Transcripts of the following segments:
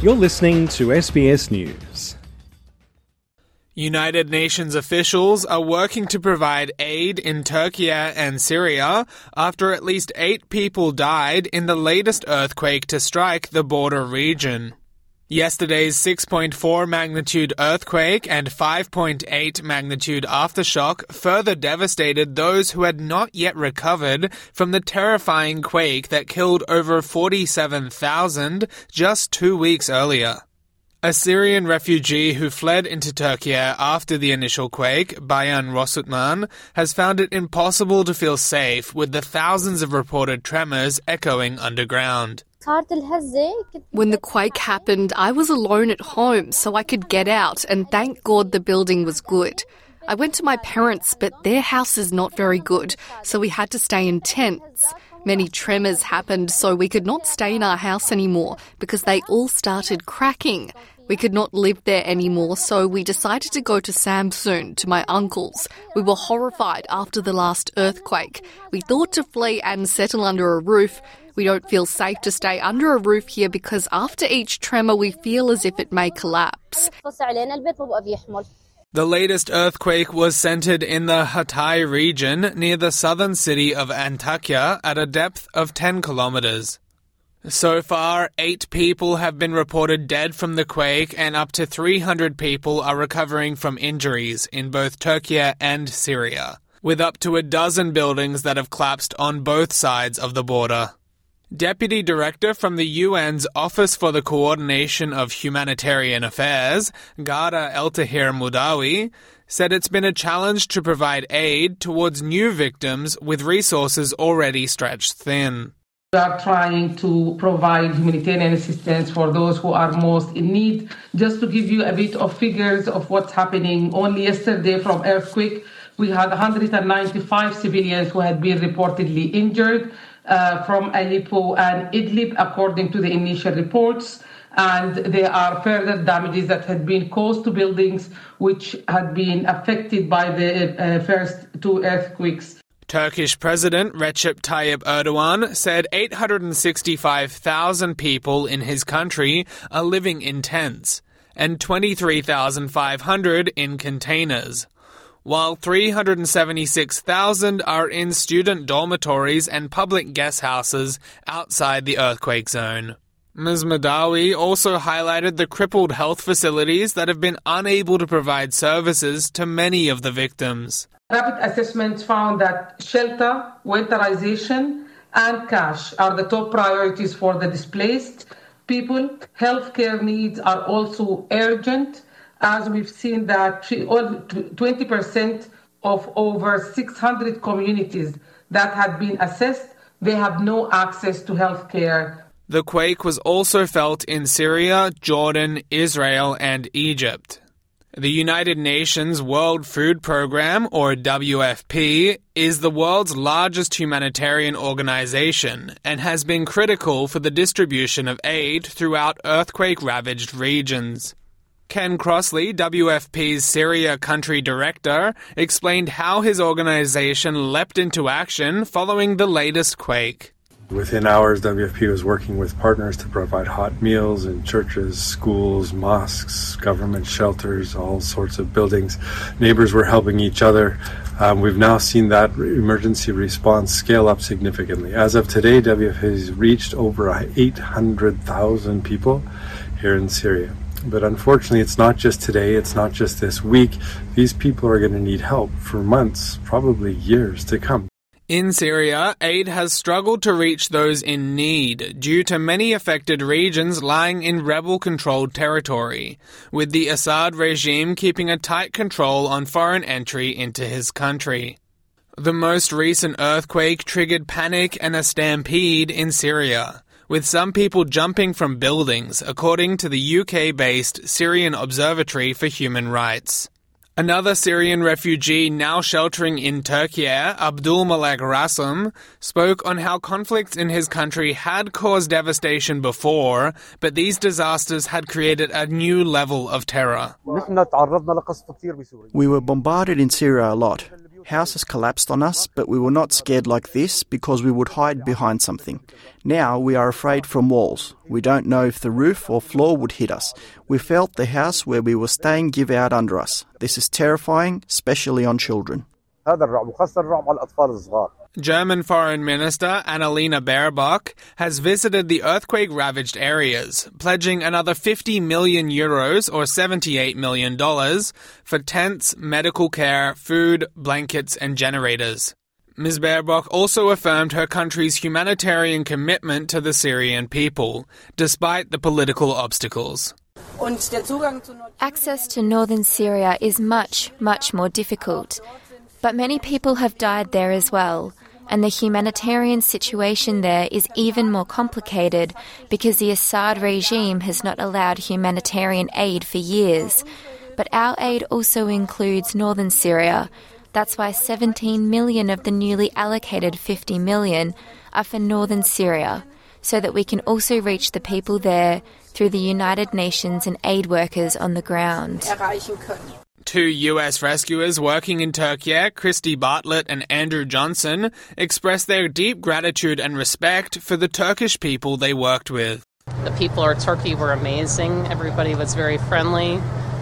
You're listening to SBS News. United Nations officials are working to provide aid in Turkey and Syria after at least eight people died in the latest earthquake to strike the border region. Yesterday's 6.4 magnitude earthquake and 5.8 magnitude aftershock further devastated those who had not yet recovered from the terrifying quake that killed over 47,000 just two weeks earlier. A Syrian refugee who fled into Turkey after the initial quake, Bayan Rosutman, has found it impossible to feel safe with the thousands of reported tremors echoing underground. When the quake happened, I was alone at home, so I could get out, and thank God the building was good. I went to my parents, but their house is not very good, so we had to stay in tents. Many tremors happened, so we could not stay in our house anymore because they all started cracking. We could not live there anymore, so we decided to go to Samsun, to my uncle's. We were horrified after the last earthquake. We thought to flee and settle under a roof. We don't feel safe to stay under a roof here because after each tremor, we feel as if it may collapse. The latest earthquake was centered in the Hatay region near the southern city of Antakya at a depth of 10 kilometers. So far, eight people have been reported dead from the quake, and up to 300 people are recovering from injuries in both Turkey and Syria, with up to a dozen buildings that have collapsed on both sides of the border. Deputy Director from the UN's Office for the Coordination of Humanitarian Affairs, Ghada Eltahir Mudawi, said it's been a challenge to provide aid towards new victims with resources already stretched thin. We are trying to provide humanitarian assistance for those who are most in need. Just to give you a bit of figures of what's happening, only yesterday from earthquake, we had 195 civilians who had been reportedly injured uh, from Aleppo and Idlib, according to the initial reports. And there are further damages that had been caused to buildings which had been affected by the uh, first two earthquakes. Turkish President Recep Tayyip Erdogan said 865,000 people in his country are living in tents and 23,500 in containers while 376,000 are in student dormitories and public guest houses outside the earthquake zone. Ms. Madawi also highlighted the crippled health facilities that have been unable to provide services to many of the victims. Rapid assessments found that shelter, winterization, and cash are the top priorities for the displaced people. Healthcare needs are also urgent as we've seen that 20% of over 600 communities that had been assessed, they have no access to health care. The quake was also felt in Syria, Jordan, Israel, and Egypt. The United Nations World Food Programme, or WFP, is the world's largest humanitarian organization and has been critical for the distribution of aid throughout earthquake ravaged regions. Ken Crossley, WFP's Syria country director, explained how his organization leapt into action following the latest quake. Within hours, WFP was working with partners to provide hot meals in churches, schools, mosques, government shelters, all sorts of buildings. Neighbors were helping each other. Um, we've now seen that emergency response scale up significantly. As of today, WFP has reached over 800,000 people here in Syria. But unfortunately, it's not just today, it's not just this week. These people are going to need help for months, probably years to come. In Syria, aid has struggled to reach those in need due to many affected regions lying in rebel controlled territory, with the Assad regime keeping a tight control on foreign entry into his country. The most recent earthquake triggered panic and a stampede in Syria with some people jumping from buildings, according to the UK based Syrian Observatory for Human Rights. Another Syrian refugee now sheltering in Turkey, Abdul Malek Rassam, spoke on how conflicts in his country had caused devastation before, but these disasters had created a new level of terror. We were bombarded in Syria a lot. Houses collapsed on us, but we were not scared like this because we would hide behind something. Now we are afraid from walls. We don't know if the roof or floor would hit us. We felt the house where we were staying give out under us. This is terrifying, especially on children. German Foreign Minister Annalena Baerbock has visited the earthquake ravaged areas, pledging another 50 million euros or $78 million for tents, medical care, food, blankets, and generators. Ms. Baerbock also affirmed her country's humanitarian commitment to the Syrian people, despite the political obstacles. Access to northern Syria is much, much more difficult. But many people have died there as well, and the humanitarian situation there is even more complicated because the Assad regime has not allowed humanitarian aid for years. But our aid also includes northern Syria. That's why 17 million of the newly allocated 50 million are for northern Syria, so that we can also reach the people there through the United Nations and aid workers on the ground. Two US rescuers working in Turkey, Christy Bartlett and Andrew Johnson, expressed their deep gratitude and respect for the Turkish people they worked with. The people of Turkey were amazing. Everybody was very friendly,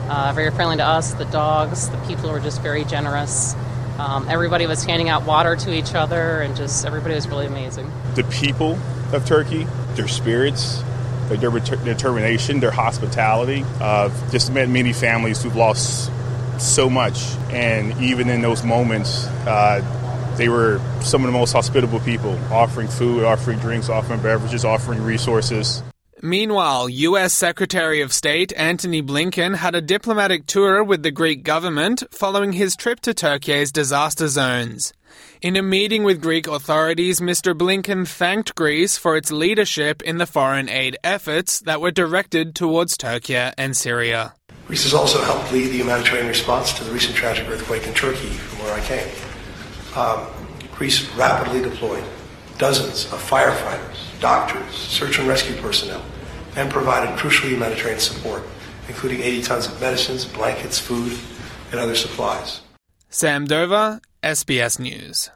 uh, very friendly to us, the dogs. The people were just very generous. Um, everybody was handing out water to each other, and just everybody was really amazing. The people of Turkey, their spirits, their determination, their hospitality. Uh, just met many families who've lost so much. And even in those moments, uh, they were some of the most hospitable people, offering food, offering drinks, offering beverages, offering resources. Meanwhile, U.S. Secretary of State Antony Blinken had a diplomatic tour with the Greek government following his trip to Turkey's disaster zones. In a meeting with Greek authorities, Mr. Blinken thanked Greece for its leadership in the foreign aid efforts that were directed towards Turkey and Syria. Greece has also helped lead the humanitarian response to the recent tragic earthquake in Turkey, from where I came. Um, Greece rapidly deployed dozens of firefighters, doctors, search and rescue personnel, and provided crucial humanitarian support, including 80 tons of medicines, blankets, food, and other supplies. Sam Dover, SBS News.